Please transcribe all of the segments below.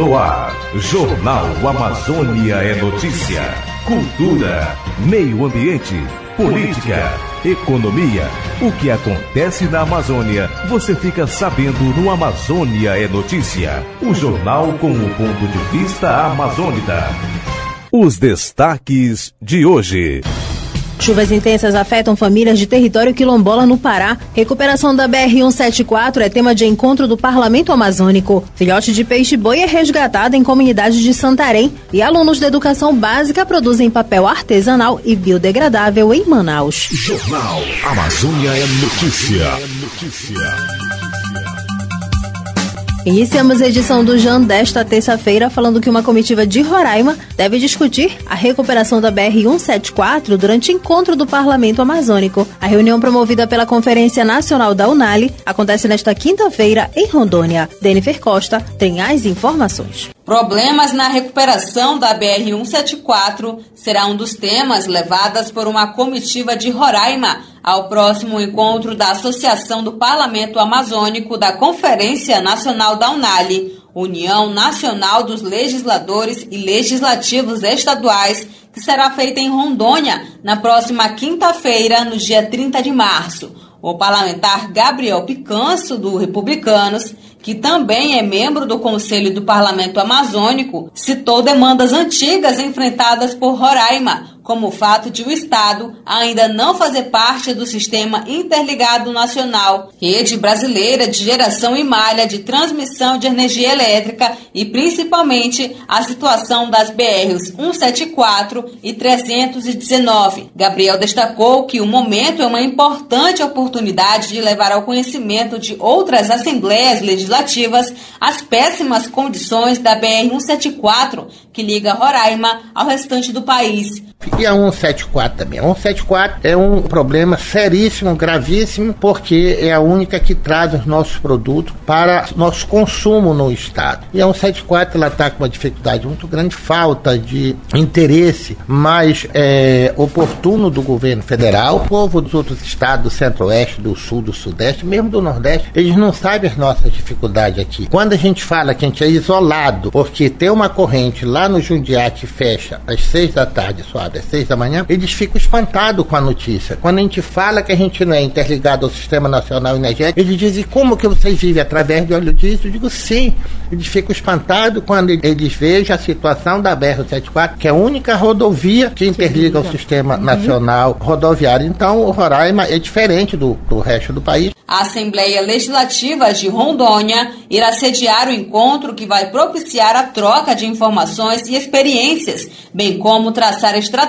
No ar, Jornal Amazônia é Notícia. Cultura, meio ambiente, política, economia. O que acontece na Amazônia, você fica sabendo no Amazônia é Notícia. O jornal com o ponto de vista amazônita. Os destaques de hoje. Chuvas intensas afetam famílias de território quilombola no Pará. Recuperação da BR-174 é tema de encontro do Parlamento Amazônico. Filhote de peixe-boi é resgatado em comunidade de Santarém. E alunos da educação básica produzem papel artesanal e biodegradável em Manaus. Jornal Amazônia é Notícia. É notícia. Iniciamos a edição do JAN desta terça-feira falando que uma comitiva de Roraima deve discutir a recuperação da BR-174 durante encontro do Parlamento Amazônico. A reunião promovida pela Conferência Nacional da Unali acontece nesta quinta-feira em Rondônia. Denifer Costa tem as informações. Problemas na recuperação da BR-174 será um dos temas levadas por uma comitiva de Roraima ao próximo encontro da Associação do Parlamento Amazônico da Conferência Nacional da Unali, União Nacional dos Legisladores e Legislativos Estaduais, que será feita em Rondônia na próxima quinta-feira, no dia 30 de março. O parlamentar Gabriel Picanso, do Republicanos, que também é membro do Conselho do Parlamento Amazônico, citou demandas antigas enfrentadas por Roraima, como o fato de o Estado ainda não fazer parte do Sistema Interligado Nacional, rede brasileira de geração e malha de transmissão de energia elétrica e principalmente a situação das BRs 174 e 319. Gabriel destacou que o momento é uma importante oportunidade de levar ao conhecimento de outras assembleias legislativas as péssimas condições da BR 174 que liga Roraima ao restante do país. E a 174 também. A 174 é um problema seríssimo, gravíssimo, porque é a única que traz os nossos produtos para nosso consumo no Estado. E a 174 ela está com uma dificuldade muito grande, falta de interesse mais é, oportuno do governo federal. O povo dos outros estados, do centro-oeste, do sul, do sudeste, mesmo do nordeste, eles não sabem as nossas dificuldades aqui. Quando a gente fala que a gente é isolado, porque tem uma corrente lá no Jundiaí que fecha às seis da tarde, só às seis da manhã, eles ficam espantados com a notícia. Quando a gente fala que a gente não é interligado ao Sistema Nacional Energético, eles dizem, como que vocês vivem através de óleo diesel? Eu digo, sim. Eles ficam espantados quando eles vejam a situação da BR-174, que é a única rodovia que interliga ao Sistema uhum. Nacional Rodoviário. Então, o Roraima é diferente do, do resto do país. A Assembleia Legislativa de Rondônia irá sediar o encontro que vai propiciar a troca de informações e experiências, bem como traçar estratégias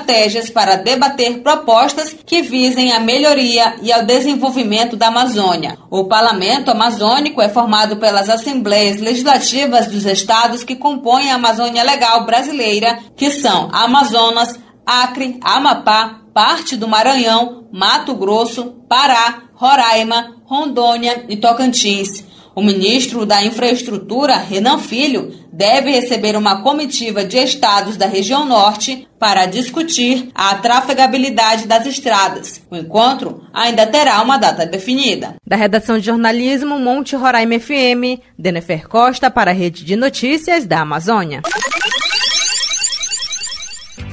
para debater propostas que visem a melhoria e ao desenvolvimento da Amazônia. O Parlamento Amazônico é formado pelas Assembleias Legislativas dos estados que compõem a Amazônia Legal brasileira, que são Amazonas, Acre, Amapá, parte do Maranhão, Mato Grosso, Pará, Roraima, Rondônia e Tocantins. O ministro da Infraestrutura, Renan Filho, deve receber uma comitiva de estados da região norte para discutir a trafegabilidade das estradas. O encontro ainda terá uma data definida. Da redação de jornalismo Monte Roraima FM, Denefer Costa para a Rede de Notícias da Amazônia.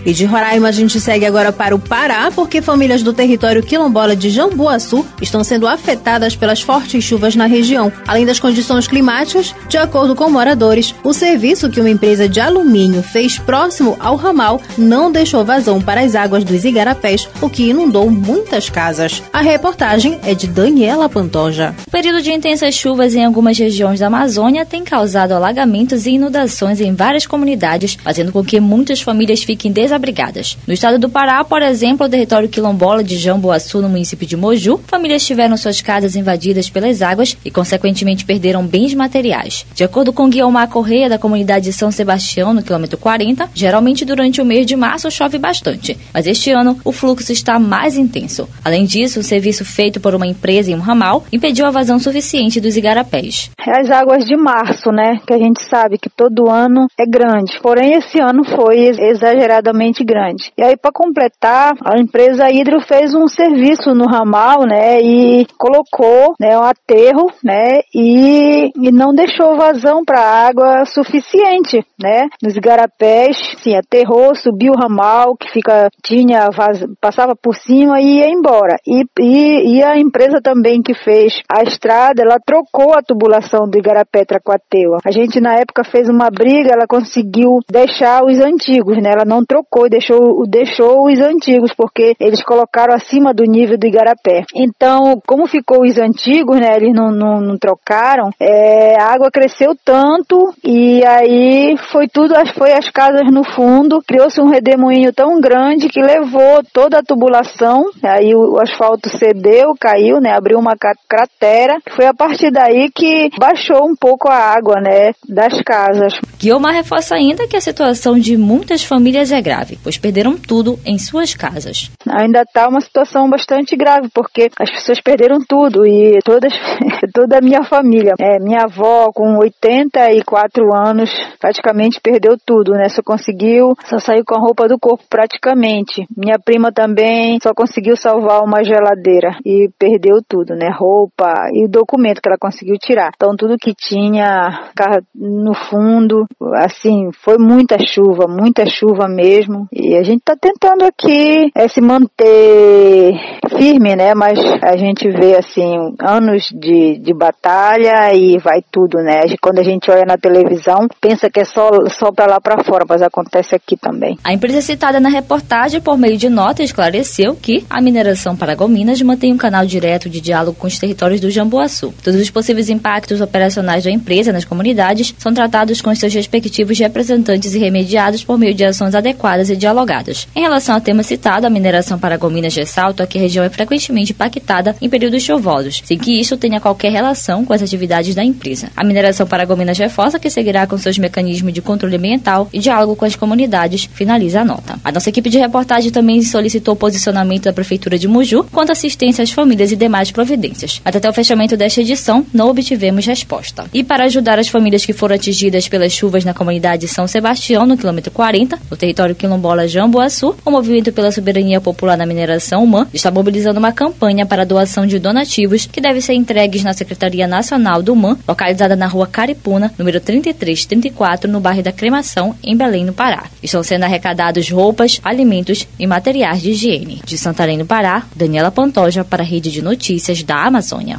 E de Roraima a gente segue agora para o Pará, porque famílias do território quilombola de Jambuaçu estão sendo afetadas pelas fortes chuvas na região. Além das condições climáticas, de acordo com moradores, o serviço que uma empresa de alumínio fez próximo ao ramal não deixou vazão para as águas dos igarapés, o que inundou muitas casas. A reportagem é de Daniela Pantoja. O período de intensas chuvas em algumas regiões da Amazônia tem causado alagamentos e inundações em várias comunidades, fazendo com que muitas famílias fiquem desabrigadas desabrigadas. No estado do Pará, por exemplo, o território quilombola de Jamboaçu, no município de Moju, famílias tiveram suas casas invadidas pelas águas e, consequentemente, perderam bens materiais. De acordo com Guilmar Correia, da comunidade de São Sebastião, no quilômetro 40, geralmente durante o mês de março chove bastante, mas este ano o fluxo está mais intenso. Além disso, o serviço feito por uma empresa em um ramal impediu a vazão suficiente dos igarapés. As águas de março, né, que a gente sabe que todo ano é grande, porém esse ano foi exageradamente realmente grande. E aí, para completar, a empresa Hidro fez um serviço no ramal, né, e colocou, né, um aterro, né, e, e não deixou vazão para água suficiente, né, nos igarapés, sim, aterrou, subiu o ramal, que fica, tinha, vaz, passava por cima e ia embora. E, e, e, a empresa também que fez a estrada, ela trocou a tubulação do igarapé Tracuateua. A gente, na época, fez uma briga, ela conseguiu deixar os antigos, né, ela não trocou e deixou, deixou os antigos, porque eles colocaram acima do nível do igarapé. Então, como ficou os antigos, né, eles não, não, não trocaram, é, a água cresceu tanto e aí foi tudo, foi as casas no fundo, criou-se um redemoinho tão grande que levou toda a tubulação, aí o, o asfalto cedeu, caiu, né, abriu uma cratera, foi a partir daí que baixou um pouco a água, né, das casas. Guilmar reforça ainda que a situação de muitas famílias é grave, pois perderam tudo em suas casas. Ainda está uma situação bastante grave, porque as pessoas perderam tudo e todas, toda a minha família. É, minha avó, com 84 anos, praticamente perdeu tudo, né? Só conseguiu, só saiu com a roupa do corpo praticamente. Minha prima também só conseguiu salvar uma geladeira e perdeu tudo, né? Roupa e documento que ela conseguiu tirar. Então tudo que tinha no fundo, assim, foi muita chuva, muita chuva mesmo. E a gente está tentando aqui é, se manter firme, né? Mas a gente vê assim anos de, de batalha e vai tudo, né? Quando a gente olha na televisão, pensa que é só só para lá para fora, mas acontece aqui também. A empresa citada na reportagem, por meio de nota, esclareceu que a mineração Paragominas mantém um canal direto de diálogo com os territórios do Jamboaçu. Todos os possíveis impactos operacionais da empresa nas comunidades são tratados com seus respectivos representantes e remediados por meio de ações adequadas e dialogadas. Em relação ao tema citado, a mineração Paragominas ressalta que a região é frequentemente impactada em períodos chuvosos, sem que isso tenha qualquer relação com as atividades da empresa. A mineração Paragominas reforça que seguirá com seus mecanismos de controle ambiental e diálogo com as comunidades, finaliza a nota. A nossa equipe de reportagem também solicitou posicionamento da Prefeitura de Muju quanto à assistência às famílias e demais providências. Até o fechamento desta edição, não obtivemos resposta. E para ajudar as famílias que foram atingidas pelas chuvas na comunidade São Sebastião, no quilômetro 40, no território quilombola Jamboaçu, o Movimento pela Soberania Popular na Mineração Humã está mobilizando uma campanha para doação de donativos que devem ser entregues na Secretaria Nacional do MAN, localizada na rua Caripuna, número 3334, no bairro da Cremação, em Belém, no Pará. Estão sendo arrecadados roupas, alimentos e materiais de higiene. De Santarém, no Pará, Daniela Pantoja para a Rede de Notícias da Amazônia.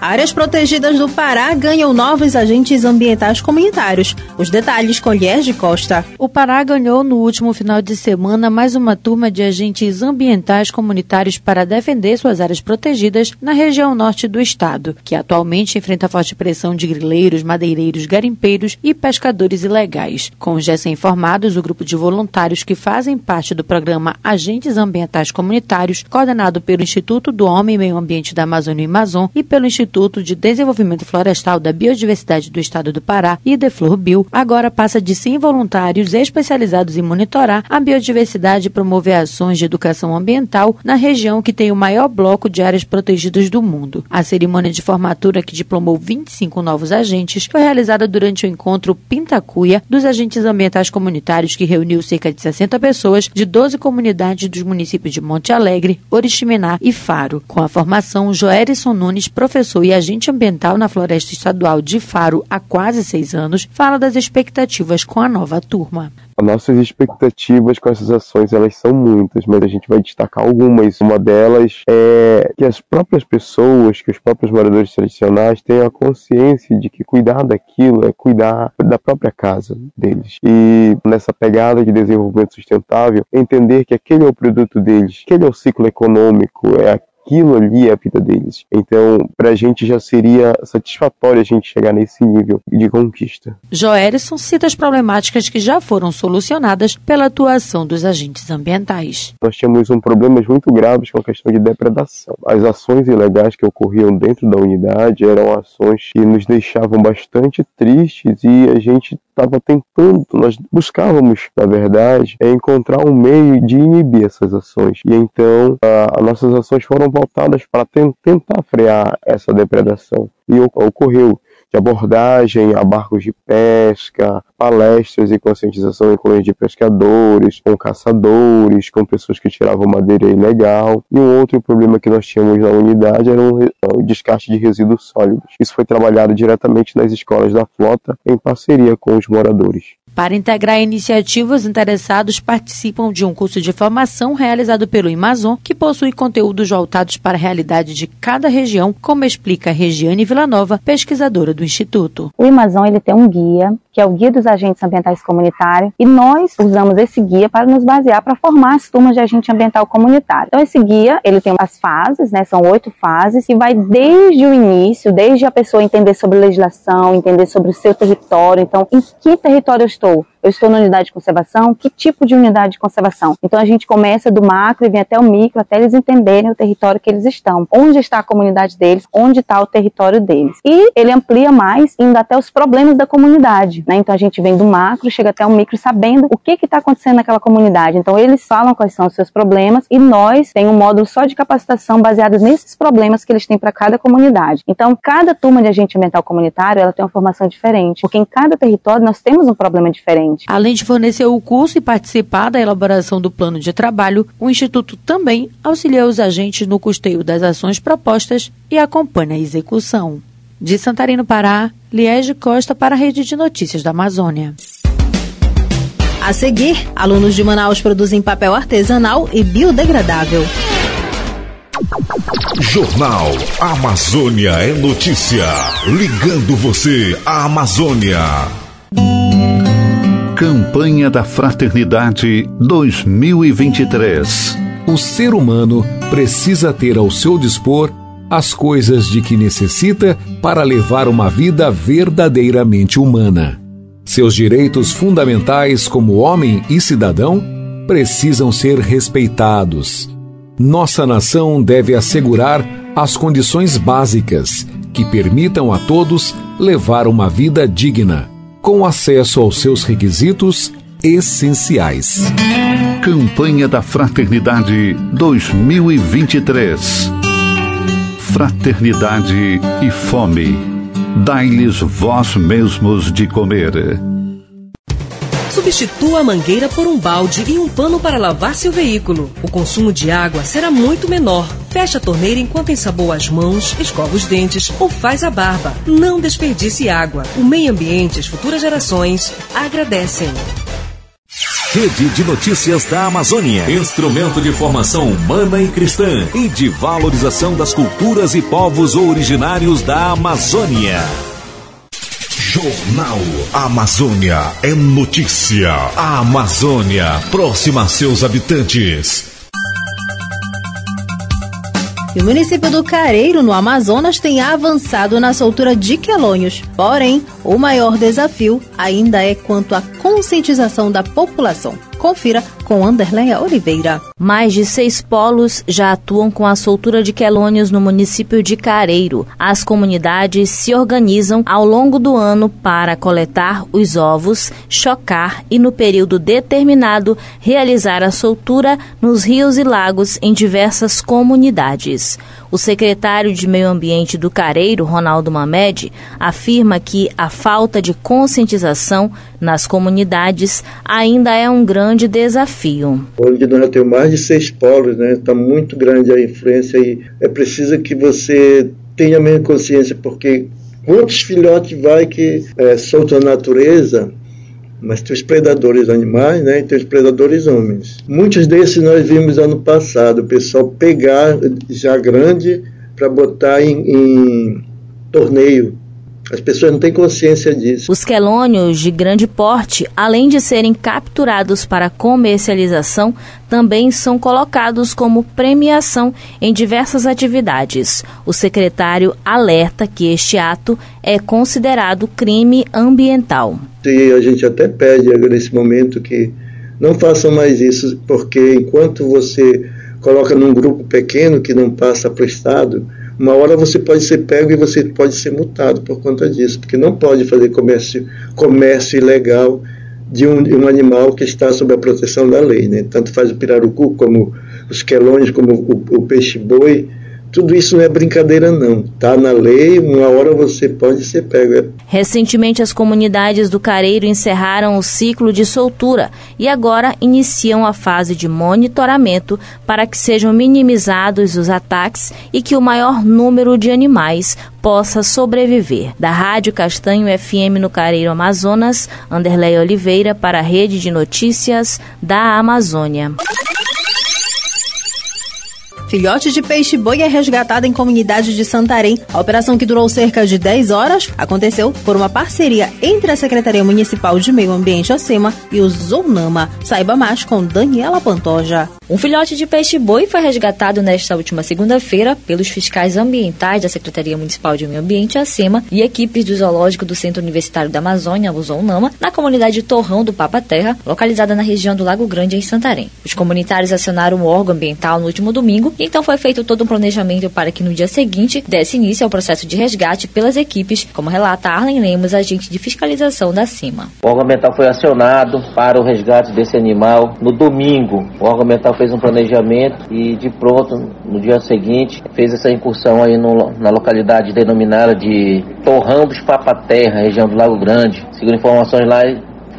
Áreas protegidas do Pará ganham novos agentes ambientais comunitários. Os detalhes com Lier de Costa. O Pará ganhou no último final de semana mais uma turma de agentes ambientais comunitários para defender suas áreas protegidas na região norte do estado, que atualmente enfrenta forte pressão de grileiros, madeireiros, garimpeiros e pescadores ilegais. Com os recém-formados, o grupo de voluntários que fazem parte do programa Agentes Ambientais Comunitários, coordenado pelo Instituto do Homem e Meio Ambiente da Amazônia e Amazon e pelo Instituto Instituto de Desenvolvimento Florestal da Biodiversidade do Estado do Pará, Ideflor Bio, agora passa de 100 voluntários especializados em monitorar a biodiversidade e promover ações de educação ambiental na região que tem o maior bloco de áreas protegidas do mundo. A cerimônia de formatura, que diplomou 25 novos agentes, foi realizada durante o encontro Pintacuia dos agentes ambientais comunitários, que reuniu cerca de 60 pessoas de 12 comunidades dos municípios de Monte Alegre, Oriximiná e Faro. Com a formação, Joerison Nunes, professor e agente ambiental na Floresta Estadual de Faro há quase seis anos, fala das expectativas com a nova turma. As nossas expectativas com essas ações elas são muitas, mas a gente vai destacar algumas. Uma delas é que as próprias pessoas, que os próprios moradores tradicionais tenham a consciência de que cuidar daquilo é cuidar da própria casa deles. E nessa pegada de desenvolvimento sustentável, entender que aquele é o produto deles, aquele é o ciclo econômico, é aquilo ali é a vida deles. Então, para a gente já seria satisfatório a gente chegar nesse nível de conquista. Joerson cita as problemáticas que já foram solucionadas pela atuação dos agentes ambientais. Nós tínhamos um problemas muito graves com a questão de depredação. As ações ilegais que ocorriam dentro da unidade eram ações que nos deixavam bastante tristes e a gente estava tentando, nós buscávamos, na verdade, é encontrar um meio de inibir essas ações. E então, as nossas ações foram voltadas para tentar frear essa depredação. E ocorreu de abordagem a barcos de pesca, palestras e conscientização em colônias de pescadores, com caçadores, com pessoas que tiravam madeira ilegal. E um outro problema que nós tínhamos na unidade era o descarte de resíduos sólidos. Isso foi trabalhado diretamente nas escolas da flota em parceria com os moradores. Para integrar iniciativas, interessados participam de um curso de formação realizado pelo Amazon, que possui conteúdos voltados para a realidade de cada região, como explica Regiane Villanova, pesquisadora do Instituto. O Amazon ele tem um guia, que é o Guia dos Agentes Ambientais Comunitários, e nós usamos esse guia para nos basear para formar as turmas de agente ambiental comunitário. Então esse guia, ele tem as fases, né, são oito fases, que vai desde o início, desde a pessoa entender sobre legislação, entender sobre o seu território, então em que território eu estou? Eu estou na unidade de conservação? Que tipo de unidade de conservação? Então a gente começa do macro e vem até o micro, até eles entenderem o território que eles estão. Onde está a comunidade deles? Onde está o território deles? E ele amplia mais, indo até os problemas da comunidade. Né? Então a gente vem do macro, chega até o micro sabendo o que está acontecendo naquela comunidade. Então eles falam quais são os seus problemas e nós tem um módulo só de capacitação baseado nesses problemas que eles têm para cada comunidade. Então cada turma de agente ambiental comunitário ela tem uma formação diferente, porque em cada território nós temos um problema diferente. Além de fornecer o curso e participar da elaboração do plano de trabalho, o Instituto também auxilia os agentes no custeio das ações propostas e acompanha a execução. De Santarino, Pará, Liege Costa para a Rede de Notícias da Amazônia. A seguir, alunos de Manaus produzem papel artesanal e biodegradável. Jornal Amazônia é notícia. Ligando você à Amazônia. Campanha da Fraternidade 2023. O ser humano precisa ter ao seu dispor as coisas de que necessita para levar uma vida verdadeiramente humana. Seus direitos fundamentais como homem e cidadão precisam ser respeitados. Nossa nação deve assegurar as condições básicas que permitam a todos levar uma vida digna com acesso aos seus requisitos essenciais. Campanha da Fraternidade 2023. Fraternidade e fome. Dai-lhes vós mesmos de comer. Substitua a mangueira por um balde e um pano para lavar seu veículo. O consumo de água será muito menor. Feche a torneira enquanto ensaboa as mãos, escova os dentes ou faz a barba. Não desperdice água. O meio ambiente e as futuras gerações agradecem. Rede de Notícias da Amazônia. Instrumento de formação humana e cristã e de valorização das culturas e povos originários da Amazônia. Jornal Amazônia é notícia. A Amazônia próxima a seus habitantes. E o município do Careiro, no Amazonas, tem avançado na soltura de quelônios. Porém, o maior desafio ainda é quanto à conscientização da população. Confira com Anderleia Oliveira. Mais de seis polos já atuam com a soltura de quelônios no município de Careiro. As comunidades se organizam ao longo do ano para coletar os ovos, chocar e, no período determinado, realizar a soltura nos rios e lagos em diversas comunidades. O secretário de Meio Ambiente do Careiro, Ronaldo Mamed, afirma que a falta de conscientização nas comunidades ainda é um grande desafio. Hoje nós temos mais de seis polos, né? Está muito grande a influência e é preciso que você tenha a mesma consciência, porque quantos filhotes vai que é, na natureza mas tem os predadores animais né, e tem os predadores homens. Muitos desses nós vimos ano passado, o pessoal pegar já grande para botar em, em torneio as pessoas não têm consciência disso. Os quelônios de grande porte, além de serem capturados para comercialização, também são colocados como premiação em diversas atividades. O secretário alerta que este ato é considerado crime ambiental. E a gente até pede nesse momento que não façam mais isso, porque enquanto você coloca num grupo pequeno que não passa para o Estado, uma hora você pode ser pego e você pode ser multado por conta disso, porque não pode fazer comércio, comércio ilegal de um, de um animal que está sob a proteção da lei. Né? Tanto faz o pirarucu, como os quelônios, como o, o peixe-boi, tudo isso não é brincadeira não. Tá na lei, uma hora você pode ser pego. Recentemente as comunidades do Careiro encerraram o ciclo de soltura e agora iniciam a fase de monitoramento para que sejam minimizados os ataques e que o maior número de animais possa sobreviver. Da Rádio Castanho FM no Careiro Amazonas, Anderlei Oliveira para a Rede de Notícias da Amazônia. Filhote de peixe-boi é resgatado em comunidade de Santarém. A operação, que durou cerca de 10 horas, aconteceu por uma parceria entre a Secretaria Municipal de Meio Ambiente, ACEMA, e o Zonama. Saiba mais com Daniela Pantoja. Um filhote de peixe-boi foi resgatado nesta última segunda-feira pelos fiscais ambientais da Secretaria Municipal de Meio Ambiente, ACEMA, e equipes do Zoológico do Centro Universitário da Amazônia, o Zonama, na comunidade Torrão do Papa Terra, localizada na região do Lago Grande, em Santarém. Os comunitários acionaram o órgão ambiental no último domingo então foi feito todo um planejamento para que no dia seguinte desse início ao processo de resgate pelas equipes, como relata Arlen Lemos, agente de fiscalização da CIMA. O órgão ambiental foi acionado para o resgate desse animal no domingo. O órgão ambiental fez um planejamento e de pronto, no dia seguinte, fez essa incursão aí no, na localidade denominada de Torrão dos Papaterra, região do Lago Grande. Segundo informações lá,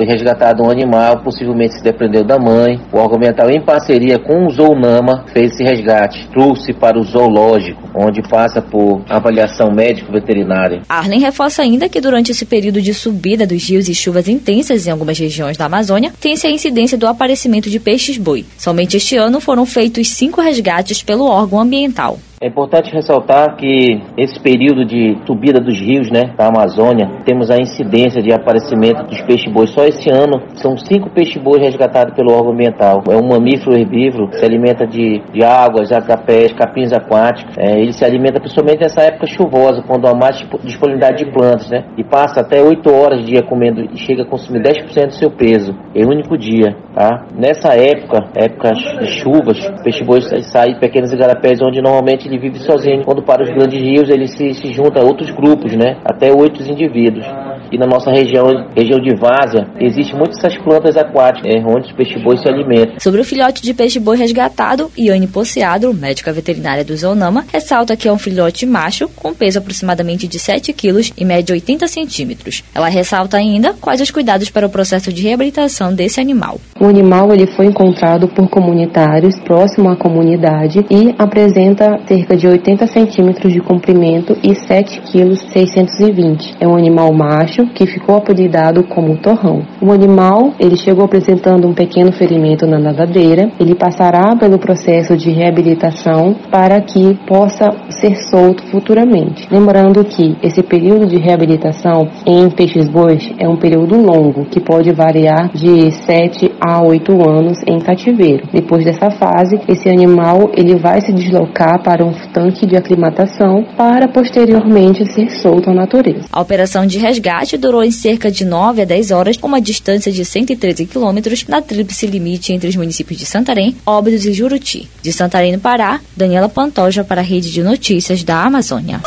foi resgatado um animal, possivelmente se dependeu da mãe. O órgão ambiental, em parceria com o Zoonama, fez esse resgate. Trouxe para o zoológico, onde passa por avaliação médico-veterinária. Arlen reforça ainda que durante esse período de subida dos rios e chuvas intensas em algumas regiões da Amazônia, tem-se a incidência do aparecimento de peixes-boi. Somente este ano foram feitos cinco resgates pelo órgão ambiental. É importante ressaltar que esse período de subida dos rios, né, da Amazônia, temos a incidência de aparecimento dos peixes-bois. Só esse ano são cinco peixes-bois resgatados pelo órgão ambiental. É um mamífero herbívoro, se alimenta de, de águas, agapés, capins aquáticos. É, ele se alimenta principalmente nessa época chuvosa, quando há mais disponibilidade de plantas, né? E passa até 8 horas dia comendo e chega a consumir 10% do seu peso em um único dia, tá? Nessa época, épocas de chuvas, o peixe-boi sai pequenos igarapés onde normalmente ele vive sozinho. Quando para os grandes rios, ele se, se junta a outros grupos, né? Até oito indivíduos. E na nossa região, região de Várzea, existem muitas essas plantas aquáticas, né? onde os peixes-boi se alimentam. Sobre o filhote de peixe-boi resgatado, Iane Poceado, médica veterinária do Zoonama, ressalta que é um filhote macho com peso aproximadamente de 7 quilos e mede 80 centímetros. Ela ressalta ainda quais os cuidados para o processo de reabilitação desse animal. O animal ele foi encontrado por comunitários próximo à comunidade e apresenta cerca de 80 centímetros de comprimento e 7 kg 620. É um animal macho que ficou apelidado como torrão. O animal ele chegou apresentando um pequeno ferimento na nadadeira. Ele passará pelo processo de reabilitação para que possa ser solto futuramente. Lembrando que esse período de reabilitação em peixes-bois é um período longo que pode variar de 7 a 8 anos em cativeiro. Depois dessa fase, esse animal ele vai se deslocar para um tanque de aclimatação para posteriormente ser solto à natureza. A operação de resgate durou em cerca de 9 a 10 horas, com uma distância de 113 quilômetros na tríplice limite entre os municípios de Santarém, Óbidos e Juruti. De Santarém, no Pará, Daniela Pantoja para a Rede de Notícias da Amazônia.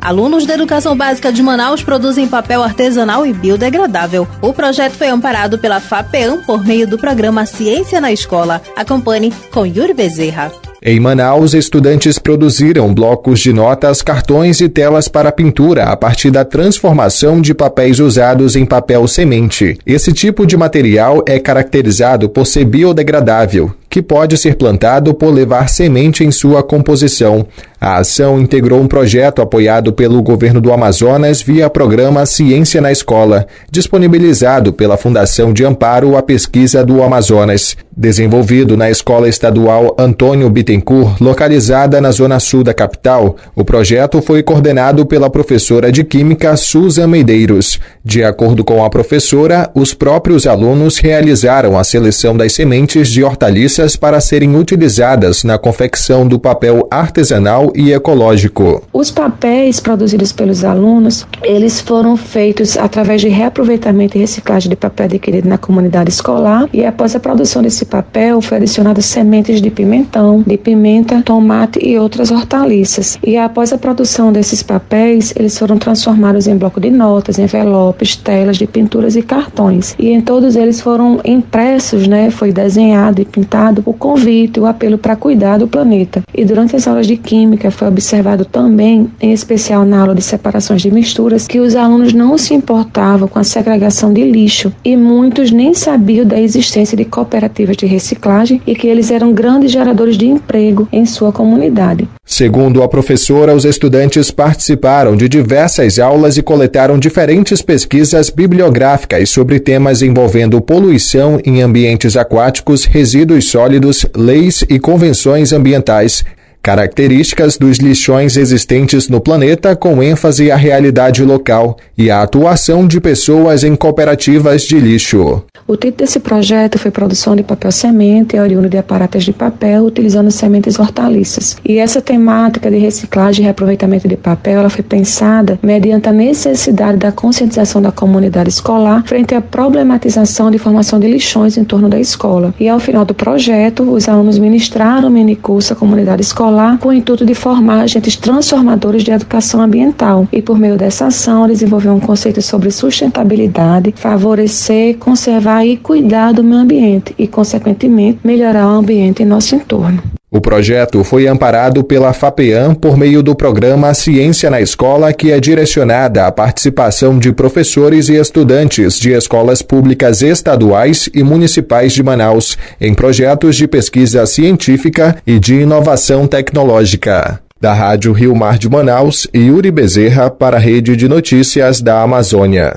Alunos da Educação Básica de Manaus produzem papel artesanal e biodegradável. O projeto foi amparado pela FAPEAM por meio do programa Ciência na Escola. Acompanhe com Yuri Bezerra. Em Manaus, estudantes produziram blocos de notas, cartões e telas para pintura a partir da transformação de papéis usados em papel semente. Esse tipo de material é caracterizado por ser biodegradável, que pode ser plantado por levar semente em sua composição. A ação integrou um projeto apoiado pelo governo do Amazonas via programa Ciência na Escola, disponibilizado pela Fundação de Amparo à Pesquisa do Amazonas. Desenvolvido na Escola Estadual Antônio Bittencourt, localizada na zona sul da capital, o projeto foi coordenado pela professora de Química Susan Medeiros. De acordo com a professora, os próprios alunos realizaram a seleção das sementes de hortaliças para serem utilizadas na confecção do papel artesanal e ecológico. Os papéis produzidos pelos alunos, eles foram feitos através de reaproveitamento e reciclagem de papel adquirido na comunidade escolar e após a produção desse papel foi adicionado sementes de pimentão, de pimenta, tomate e outras hortaliças. E após a produção desses papéis, eles foram transformados em bloco de notas, envelopes, telas de pinturas e cartões. E em todos eles foram impressos, né, foi desenhado e pintado o convite, o apelo para cuidar do planeta. E durante as aulas de química foi observado também, em especial na aula de separações de misturas, que os alunos não se importavam com a segregação de lixo e muitos nem sabiam da existência de cooperativas de reciclagem e que eles eram grandes geradores de emprego em sua comunidade. Segundo a professora, os estudantes participaram de diversas aulas e coletaram diferentes pesquisas bibliográficas sobre temas envolvendo poluição em ambientes aquáticos, resíduos sólidos, leis e convenções ambientais, características dos lixões existentes no planeta com ênfase à realidade local e à atuação de pessoas em cooperativas de lixo. O título desse projeto foi Produção de Papel Semente, oriundo de aparatos de papel, utilizando sementes hortaliças. E essa temática de reciclagem e reaproveitamento de papel ela foi pensada mediante a necessidade da conscientização da comunidade escolar frente à problematização de formação de lixões em torno da escola. E ao final do projeto, os alunos ministraram um minicurso à comunidade escolar com o intuito de formar agentes transformadores de educação ambiental. E por meio dessa ação, desenvolver um conceito sobre sustentabilidade, favorecer, conservar e cuidar do meio ambiente e, consequentemente, melhorar o ambiente em nosso entorno. O projeto foi amparado pela FAPEAM por meio do programa Ciência na Escola, que é direcionada à participação de professores e estudantes de escolas públicas estaduais e municipais de Manaus em projetos de pesquisa científica e de inovação tecnológica. Da Rádio Rio Mar de Manaus, Yuri Bezerra para a Rede de Notícias da Amazônia.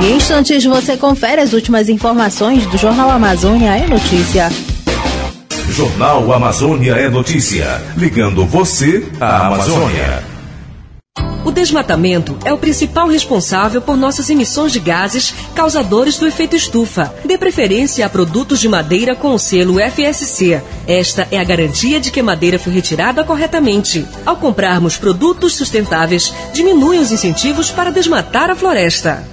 Em instantes você confere as últimas informações do Jornal Amazônia é Notícia. Jornal Amazônia é Notícia, ligando você à Amazônia. O desmatamento é o principal responsável por nossas emissões de gases causadores do efeito estufa. Dê preferência a produtos de madeira com o selo FSC. Esta é a garantia de que a madeira foi retirada corretamente. Ao comprarmos produtos sustentáveis, diminui os incentivos para desmatar a floresta.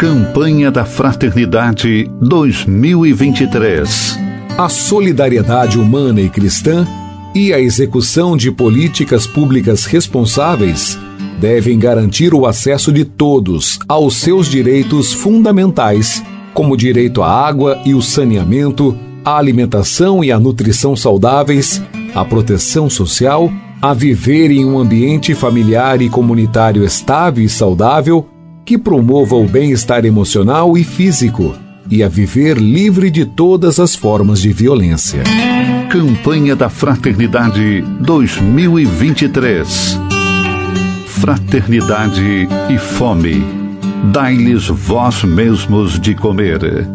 Campanha da Fraternidade 2023. A solidariedade humana e cristã e a execução de políticas públicas responsáveis devem garantir o acesso de todos aos seus direitos fundamentais, como o direito à água e o saneamento, à alimentação e à nutrição saudáveis, à proteção social a viver em um ambiente familiar e comunitário estável e saudável que promova o bem-estar emocional e físico e a viver livre de todas as formas de violência. Campanha da Fraternidade 2023. Fraternidade e fome. Dai-lhes vós mesmos de comer.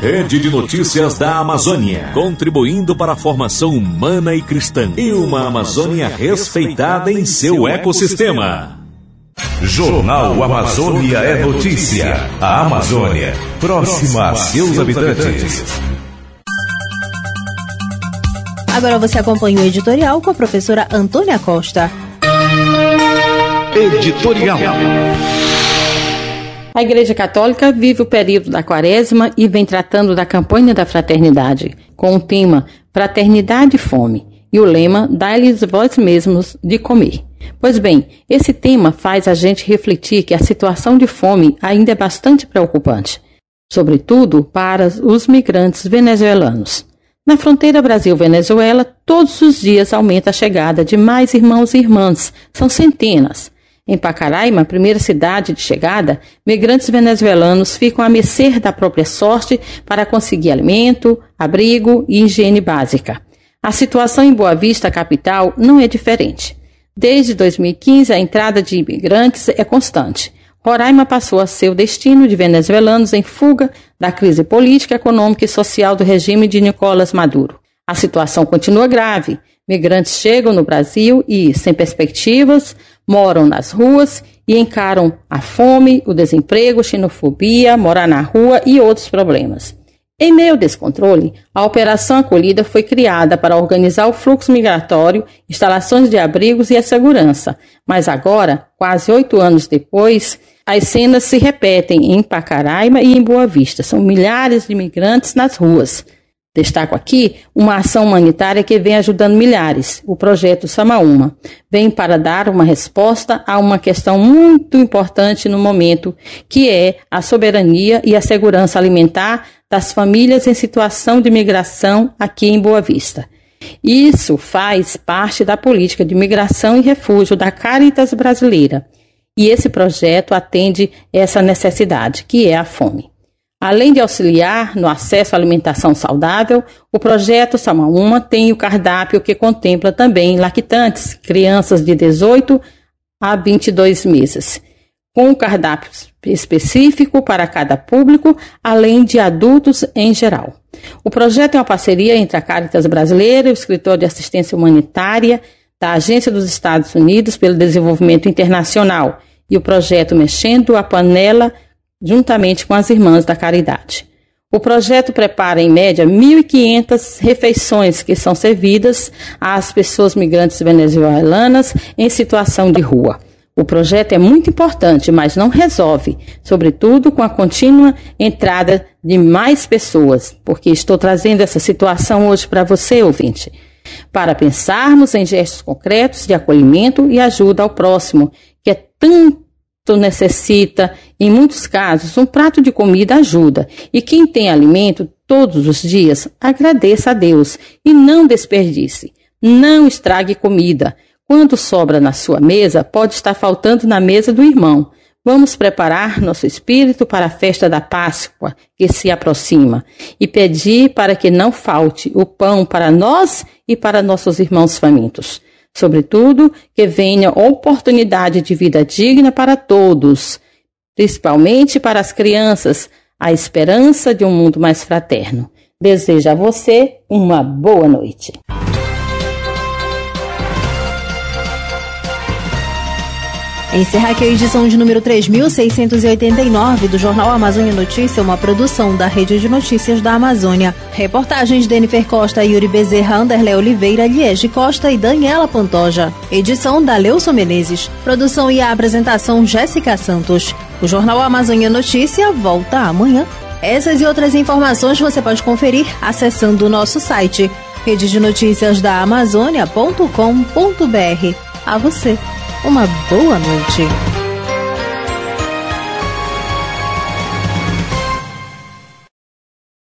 Rede de Notícias da Amazônia, contribuindo para a formação humana e cristã e uma Amazônia respeitada em seu ecossistema. Jornal Amazônia é notícia. A Amazônia, próxima a seus habitantes. Agora você acompanha o editorial com a professora Antônia Costa. Editorial. A Igreja Católica vive o período da Quaresma e vem tratando da campanha da fraternidade, com o tema Fraternidade e Fome e o lema Dai-lhes vós mesmos de comer. Pois bem, esse tema faz a gente refletir que a situação de fome ainda é bastante preocupante, sobretudo para os migrantes venezuelanos. Na fronteira Brasil-Venezuela, todos os dias aumenta a chegada de mais irmãos e irmãs, são centenas. Em Pacaraima, primeira cidade de chegada, migrantes venezuelanos ficam à mercê da própria sorte para conseguir alimento, abrigo e higiene básica. A situação em Boa Vista, capital, não é diferente. Desde 2015, a entrada de imigrantes é constante. Roraima passou a ser o destino de venezuelanos em fuga da crise política, econômica e social do regime de Nicolás Maduro. A situação continua grave. Migrantes chegam no Brasil e, sem perspectivas, moram nas ruas e encaram a fome, o desemprego, xenofobia, morar na rua e outros problemas. Em meio ao descontrole, a Operação Acolhida foi criada para organizar o fluxo migratório, instalações de abrigos e a segurança. Mas agora, quase oito anos depois, as cenas se repetem em Pacaraima e em Boa Vista. São milhares de imigrantes nas ruas. Destaco aqui uma ação humanitária que vem ajudando milhares, o projeto Samaúma. Vem para dar uma resposta a uma questão muito importante no momento, que é a soberania e a segurança alimentar das famílias em situação de migração aqui em Boa Vista. Isso faz parte da política de migração e refúgio da Caritas brasileira. E esse projeto atende essa necessidade, que é a fome. Além de auxiliar no acesso à alimentação saudável, o projeto Samaúma tem o cardápio que contempla também lactantes, crianças de 18 a 22 meses, com um cardápio específico para cada público, além de adultos em geral. O projeto é uma parceria entre a Caritas Brasileira o Escritório de Assistência Humanitária da Agência dos Estados Unidos pelo Desenvolvimento Internacional e o projeto Mexendo a Panela juntamente com as Irmãs da Caridade. O projeto prepara, em média, 1.500 refeições que são servidas às pessoas migrantes venezuelanas em situação de rua. O projeto é muito importante, mas não resolve, sobretudo com a contínua entrada de mais pessoas, porque estou trazendo essa situação hoje para você, ouvinte, para pensarmos em gestos concretos de acolhimento e ajuda ao próximo, que é tão necessita, em muitos casos, um prato de comida ajuda. E quem tem alimento todos os dias, agradeça a Deus e não desperdice. Não estrague comida. Quando sobra na sua mesa, pode estar faltando na mesa do irmão. Vamos preparar nosso espírito para a festa da Páscoa que se aproxima e pedir para que não falte o pão para nós e para nossos irmãos famintos. Sobretudo, que venha oportunidade de vida digna para todos, principalmente para as crianças, a esperança de um mundo mais fraterno. Desejo a você uma boa noite. Encerra aqui a edição de número 3689 do Jornal Amazônia Notícia, uma produção da Rede de Notícias da Amazônia. Reportagens de Dennifer Costa, Yuri Bezerra, Anderlé Oliveira, Liege Costa e Daniela Pantoja. Edição da Leuson Menezes. Produção e apresentação Jéssica Santos. O Jornal Amazônia Notícia volta amanhã. Essas e outras informações você pode conferir acessando o nosso site rede de notícias da Amazônia.com.br. A você uma boa noite.